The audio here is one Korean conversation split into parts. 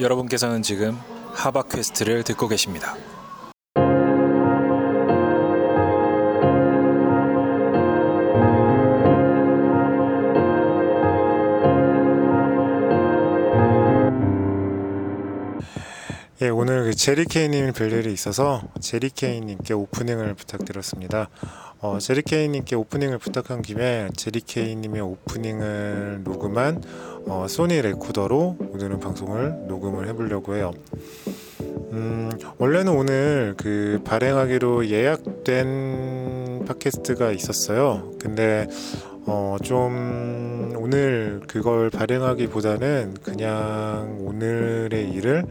여러분께서는 지금 하바 퀘스트를 듣고 계십니다. 예, 오늘 그 제리케이님 뵐 일이 있어서 제리케이님께 오프닝을 부탁드렸습니다. 어, 제리케이님께 오프닝을 부탁한 김에 제리케이님의 오프닝을 녹음한 어, 소니 레코더로 오늘은 방송을 녹음을 해보려고 해요. 음, 원래는 오늘 그 발행하기로 예약된 팟캐스트가 있었어요. 근데 어, 좀 오늘 그걸 발행하기보다는 그냥 오늘의 일을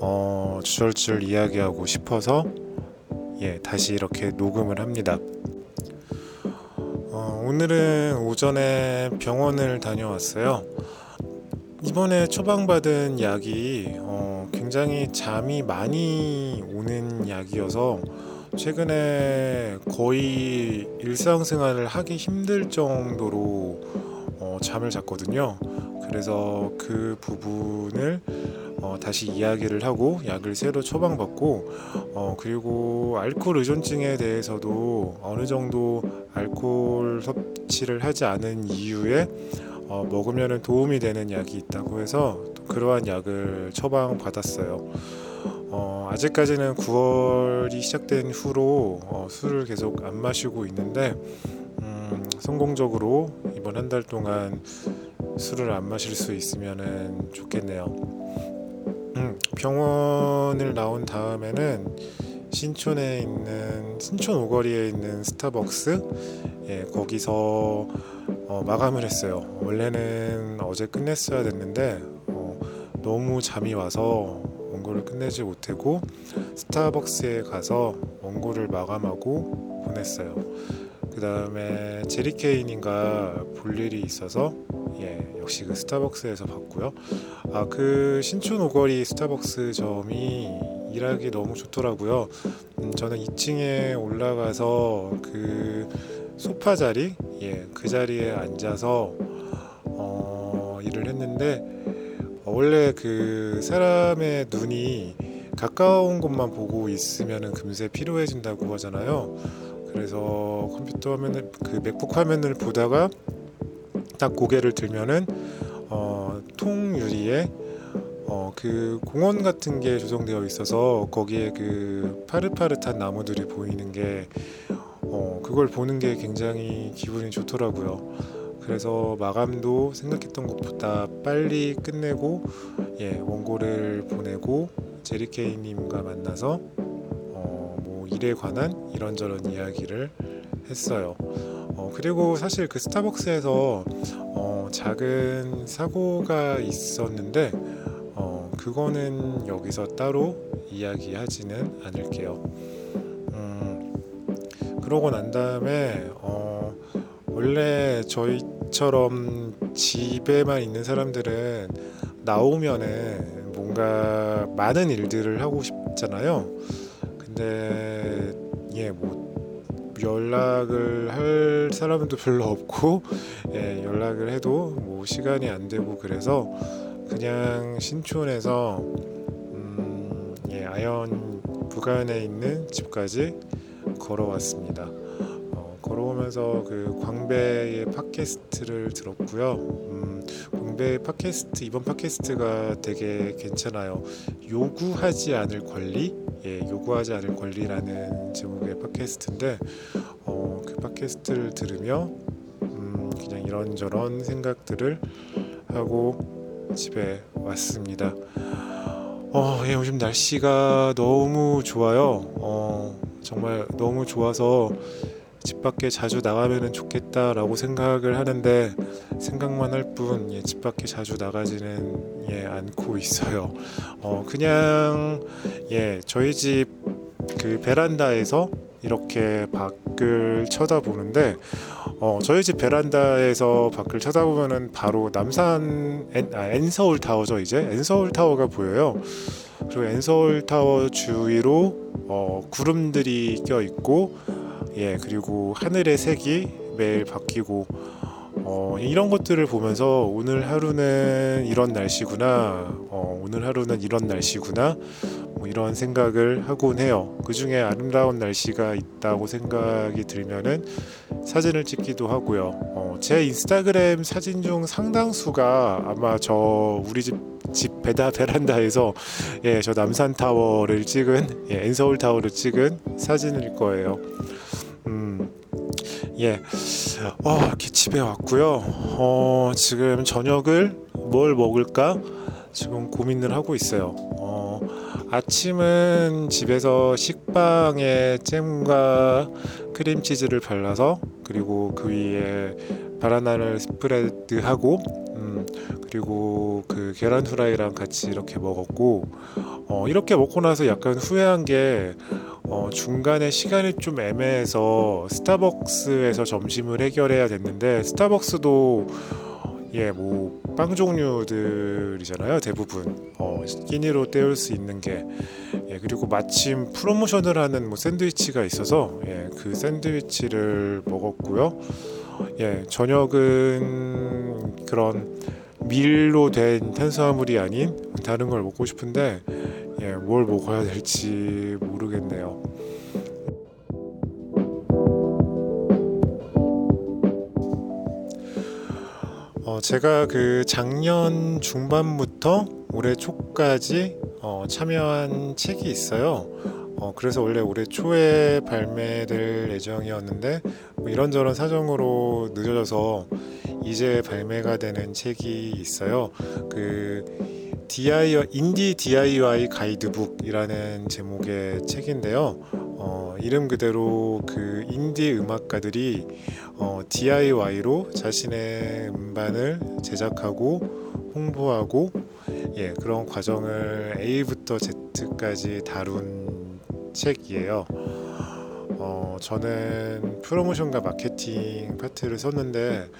어, 주절주절 이야기하고 싶어서 예, 다시 이렇게 녹음을 합니다. 어, 오늘은 오전에 병원을 다녀왔어요. 이번에 처방받은 약이 어, 굉장히 잠이 많이 오는 약이어서 최근에 거의 일상생활을 하기 힘들 정도로 어, 잠을 잤거든요. 그래서 그 부분을 어, 다시 이야기를 하고 약을 새로 처방받고 어, 그리고 알코올 의존증에 대해서도 어느 정도 알코올 섭취를 하지 않은 이유에 어, 먹으면 도움이 되는 약이 있다고 해서 그러한 약을 처방받았어요. 어, 아직까지는 9월이 시작된 후로 어, 술을 계속 안 마시고 있는데 음, 성공적으로 이번 한 달 동안 술을 안 마실 수 있으면 좋겠네요. 음, 병원을 나온 다음에는 신촌에 있는 신촌 오거리에 있는 스타벅스 예, 거기서 어, 마감을 했어요. 원래는 어제 끝냈어야 됐는데 어, 너무 잠이 와서 원고를 끝내지 못하고 스타벅스에 가서 원고를 마감하고 보냈어요. 그 다음에 제리케인인가 볼 일이 있어서 예, 역시 그 스타벅스에서 봤고요. 아, 그 신촌 오거리 스타벅스 점이 일하기 너무 좋더라고요. 음, 저는 2층에 올라가서 그 소파 자리, 예, 그 자리에 앉아서 어, 일을 했는데 어, 원래 그 사람의 눈이 가까운 곳만 보고 있으면 금세 피로해진다고 하잖아요. 그래서 컴퓨터 화면을 그 맥북 화면을 보다가 딱 고개를 들면은 어, 통 유리에 어, 그 공원 같은 게 조성되어 있어서 거기에 그 파릇파릇한 나무들이 보이는 게 어, 그걸 보는 게 굉장히 기분이 좋더라고요. 그래서 마감도 생각했던 것보다 빨리 끝내고 예, 원고를 보내고 제리케이님과 만나서 어, 뭐 일에 관한 이런저런 이야기를 했어요. 어, 그리고 사실 그 스타벅스에서 어, 작은 사고가 있었는데 어, 그거는 여기서 따로 이야기하지는 않을게요. 음, 그러고 난 다음에 어, 원래 저희처럼 집에만 있는 사람들은 나오면은 뭔가 많은 일들을 하고 싶잖아요. 근데 예 뭐 연락을 할 사람도 별로 없고 예, 연락을 해도 뭐 시간이 안 되고 그래서 그냥 신촌에서 음, 예, 아현 부간에 있는 집까지 걸어왔습니다. 어, 걸어오면서 그 광배의 팟캐스트를 들었고요. 음, 광배 팟캐스트 이번 팟캐스트가 되게 괜찮아요. 요구하지 않을 권리 예, 요구하지 않을 권리라는 제목의 팟캐스트인데 어, 그 팟캐스트를 들으며 음, 그냥 이런저런 생각들을 하고 집에 왔습니다. 어, 예, 요즘 날씨가 너무 좋아요. 어, 정말 너무 좋아서 집 밖에 자주 나가면 좋겠다라고 생각을 하는데 생각만 할뿐 예, 집 밖에 자주 나가지는 예, 않고 있어요. 어, 그냥 예, 저희 집 그 베란다에서 이렇게 밖을 쳐다보는데 어, 저희 집 베란다에서 밖을 쳐다보면은 바로 남산 N, 아, N서울 타워죠 이제 N서울 타워가 보여요. 그리고 N서울 타워 주위로 어, 구름들이 껴 있고 예 그리고 하늘의 색이 매일 바뀌고 어, 이런 것들을 보면서 오늘 하루는 이런 날씨구나, 어, 오늘 하루는 이런 날씨구나, 뭐 이런 생각을 하곤 해요. 그 중에 아름다운 날씨가 있다고 생각이 들면은 사진을 찍기도 하고요. 어, 제 인스타그램 사진 중 상당수가 아마 저 우리 집, 집 베다 베란다에서 예, 저 남산 타워를 찍은 예, 엔서울 타워를 찍은 사진일 거예요. 음, 예, 어, 이렇게 집에 왔고요. 어, 지금 저녁을 뭘 먹을까 지금 고민을 하고 있어요. 어, 아침은 집에서 식빵에 잼과 크림치즈를 발라서 그리고 그 위에 바나나를 스프레드하고 음, 그리고 그 계란 후라이랑 같이 이렇게 먹었고 어, 이렇게 먹고 나서 약간 후회한 게 어, 중간에 시간이 좀 애매해서 스타벅스에서 점심을 해결해야 됐는데 스타벅스도 예, 뭐 빵 종류들이잖아요, 대부분. 어, 끼니로 때울 수 있는 게. 예, 그리고 마침 프로모션을 하는 뭐 샌드위치가 있어서 예, 그 샌드위치를 먹었고요. 예, 저녁은 그런 밀로 된 탄수화물이 아닌 다른 걸 먹고 싶은데 예, 뭘 먹어야 될지 모르겠네요. 어, 제가 그 작년 중반부터 올해 초까지 어, 참여한 책이 있어요. 어, 그래서 원래 올해 초에 발매될 예정이었는데 뭐 이런저런 사정으로 늦어져서 이제 발매가 되는 책이 있어요. 그 DIY 인디 DIY 가이드북이라는 제목의 책인데요. 어, 이름 그대로 그 인디 음악가들이 어, DIY로 자신의 음반을 제작하고 홍보하고 예, 그런 과정을 A부터 Z까지 다룬 책이에요. 어, 저는 프로모션과 마케팅 파트를 썼는데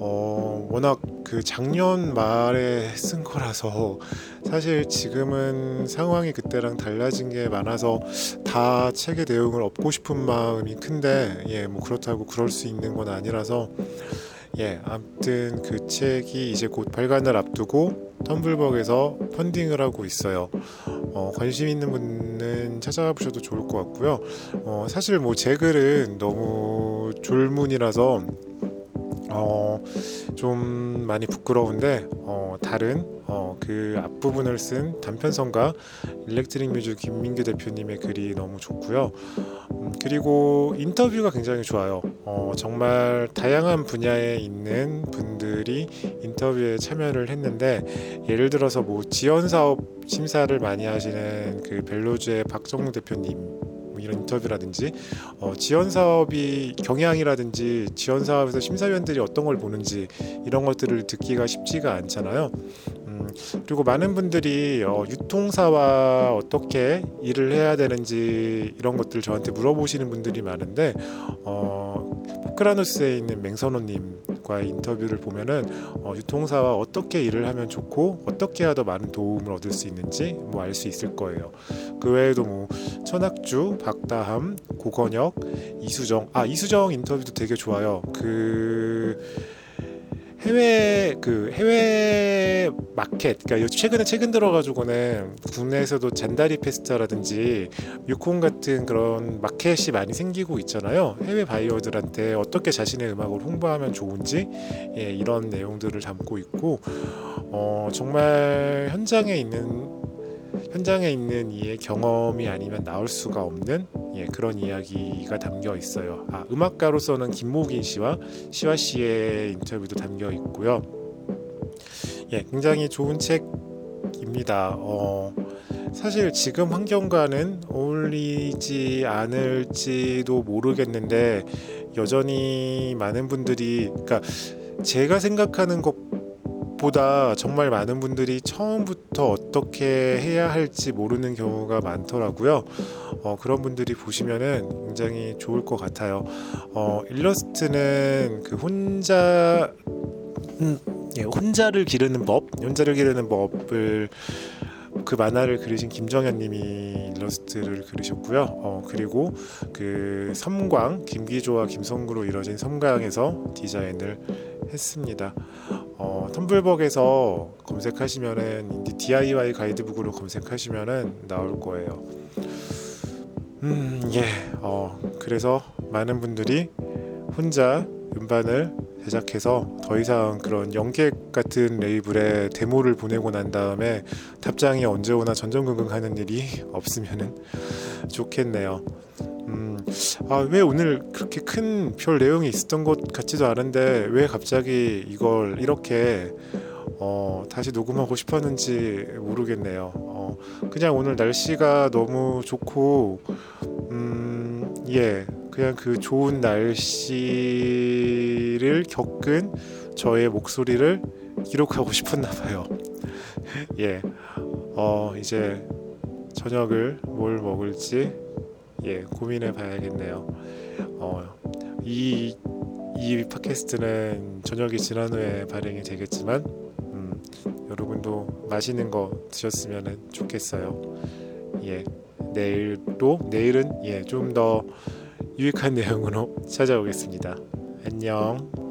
어, 워낙 그 작년 말에 쓴 거라서 사실 지금은 상황이 그때랑 달라진 게 많아서 다 책의 내용을 얻고 싶은 마음이 큰데 예, 뭐 그렇다고 그럴 수 있는 건 아니라서 예, 아무튼 그 책이 이제 곧 발간을 앞두고 텀블벅에서 펀딩을 하고 있어요. 어, 관심 있는 분은 찾아와 보셔도 좋을 것 같고요. 어, 사실 뭐 제 글은 너무 졸문이라서 어, 좀 많이 부끄러운데 어, 다른 어, 그 앞부분을 쓴 단편성가 일렉트릭 뮤즈 김민규 대표님의 글이 너무 좋고요. 음, 그리고 인터뷰가 굉장히 좋아요. 어, 정말 다양한 분야에 있는 분들이 인터뷰에 참여를 했는데 예를 들어서 뭐 지원 사업 심사를 많이 하시는 그 벨로즈의 박정우 대표님 뭐 이런 인터뷰라든지 어, 지원 사업이 경향이라든지 지원 사업에서 심사위원들이 어떤 걸 보는지 이런 것들을 듣기가 쉽지가 않잖아요. 음, 그리고 많은 분들이 어, 유통사와 어떻게 일을 해야 되는지 이런 것들 저한테 물어보시는 분들이 많은데 어, 포크라누스에 있는 맹선호님 과의 인터뷰를 보면은 어, 유통사와 어떻게 일을 하면 좋고 어떻게 해야 더 많은 도움을 얻을 수 있는지 뭐 알 수 있을 거예요. 그 외에도 뭐 천학주, 박다함, 고건혁, 이수정 아 이수정 인터뷰도 되게 좋아요. 그 해외 그 해외 마켓 그러니까 최근에 최근 들어가지고는 국내에서도 잔다리 페스타라든지 유콘 같은 그런 마켓이 많이 생기고 있잖아요. 해외 바이어들한테 어떻게 자신의 음악을 홍보하면 좋은지 예, 이런 내용들을 담고 있고 어, 정말 현장에 있는 현장에 있는 이의 경험이 아니면 나올 수가 없는 예, 그런 이야기가 담겨 있어요. 아, 음악가로서는 김모긴 씨와 시화 씨의 인터뷰도 담겨 있고요. 예, 굉장히 좋은 책입니다. 어, 사실 지금 환경과는 어울리지 않을지도 모르겠는데 여전히 많은 분들이 그러니까 제가 생각하는 것 보다 정말 많은 분들이 처음부터 어떻게 해야 할지 모르는 경우가 많더라고요. 어, 그런 분들이 보시면은 굉장히 좋을 것 같아요. 어, 일러스트는 그 혼자 음, 예, 혼자를 기르는 법, 혼자를 기르는 법을 그 만화를 그리신 김정현님이 일러스트를 그리셨고요. 어, 그리고 그 섬광 김기조와 김성구로 이루어진 섬광에서 디자인을 했습니다. 어, 텀블벅에서 검색하시면은 인디 DIY 가이드북으로 검색하시면은 나올 거예요. 음, 예. 어, 그래서 많은 분들이 혼자 음반을 제작해서 더 이상 그런 연객 같은 레이블에 데모를 보내고 난 다음에 답장이 언제 오나 전전긍긍 하는 일이 없으면 좋겠네요. 음, 아, 왜 오늘 그렇게 큰 별 내용이 있었던 것 같지도 않은데 왜 갑자기 이걸 이렇게 어, 다시 녹음하고 싶었는지 모르겠네요. 어, 그냥 오늘 날씨가 너무 좋고, 음, 예, 그냥 그 좋은 날씨를 겪은 저의 목소리를 기록하고 싶었나 봐요. 예, 어, 이제 저녁을 뭘 먹을지 예 고민해 봐야겠네요. 어, 이, 이 팟캐스트는 저녁이 지난 후에 발행이 되겠지만 음, 여러분도 맛있는 거 드셨으면 좋겠어요. 예 내일도 내일은 예 좀 더 유익한 내용으로 찾아오겠습니다. 안녕.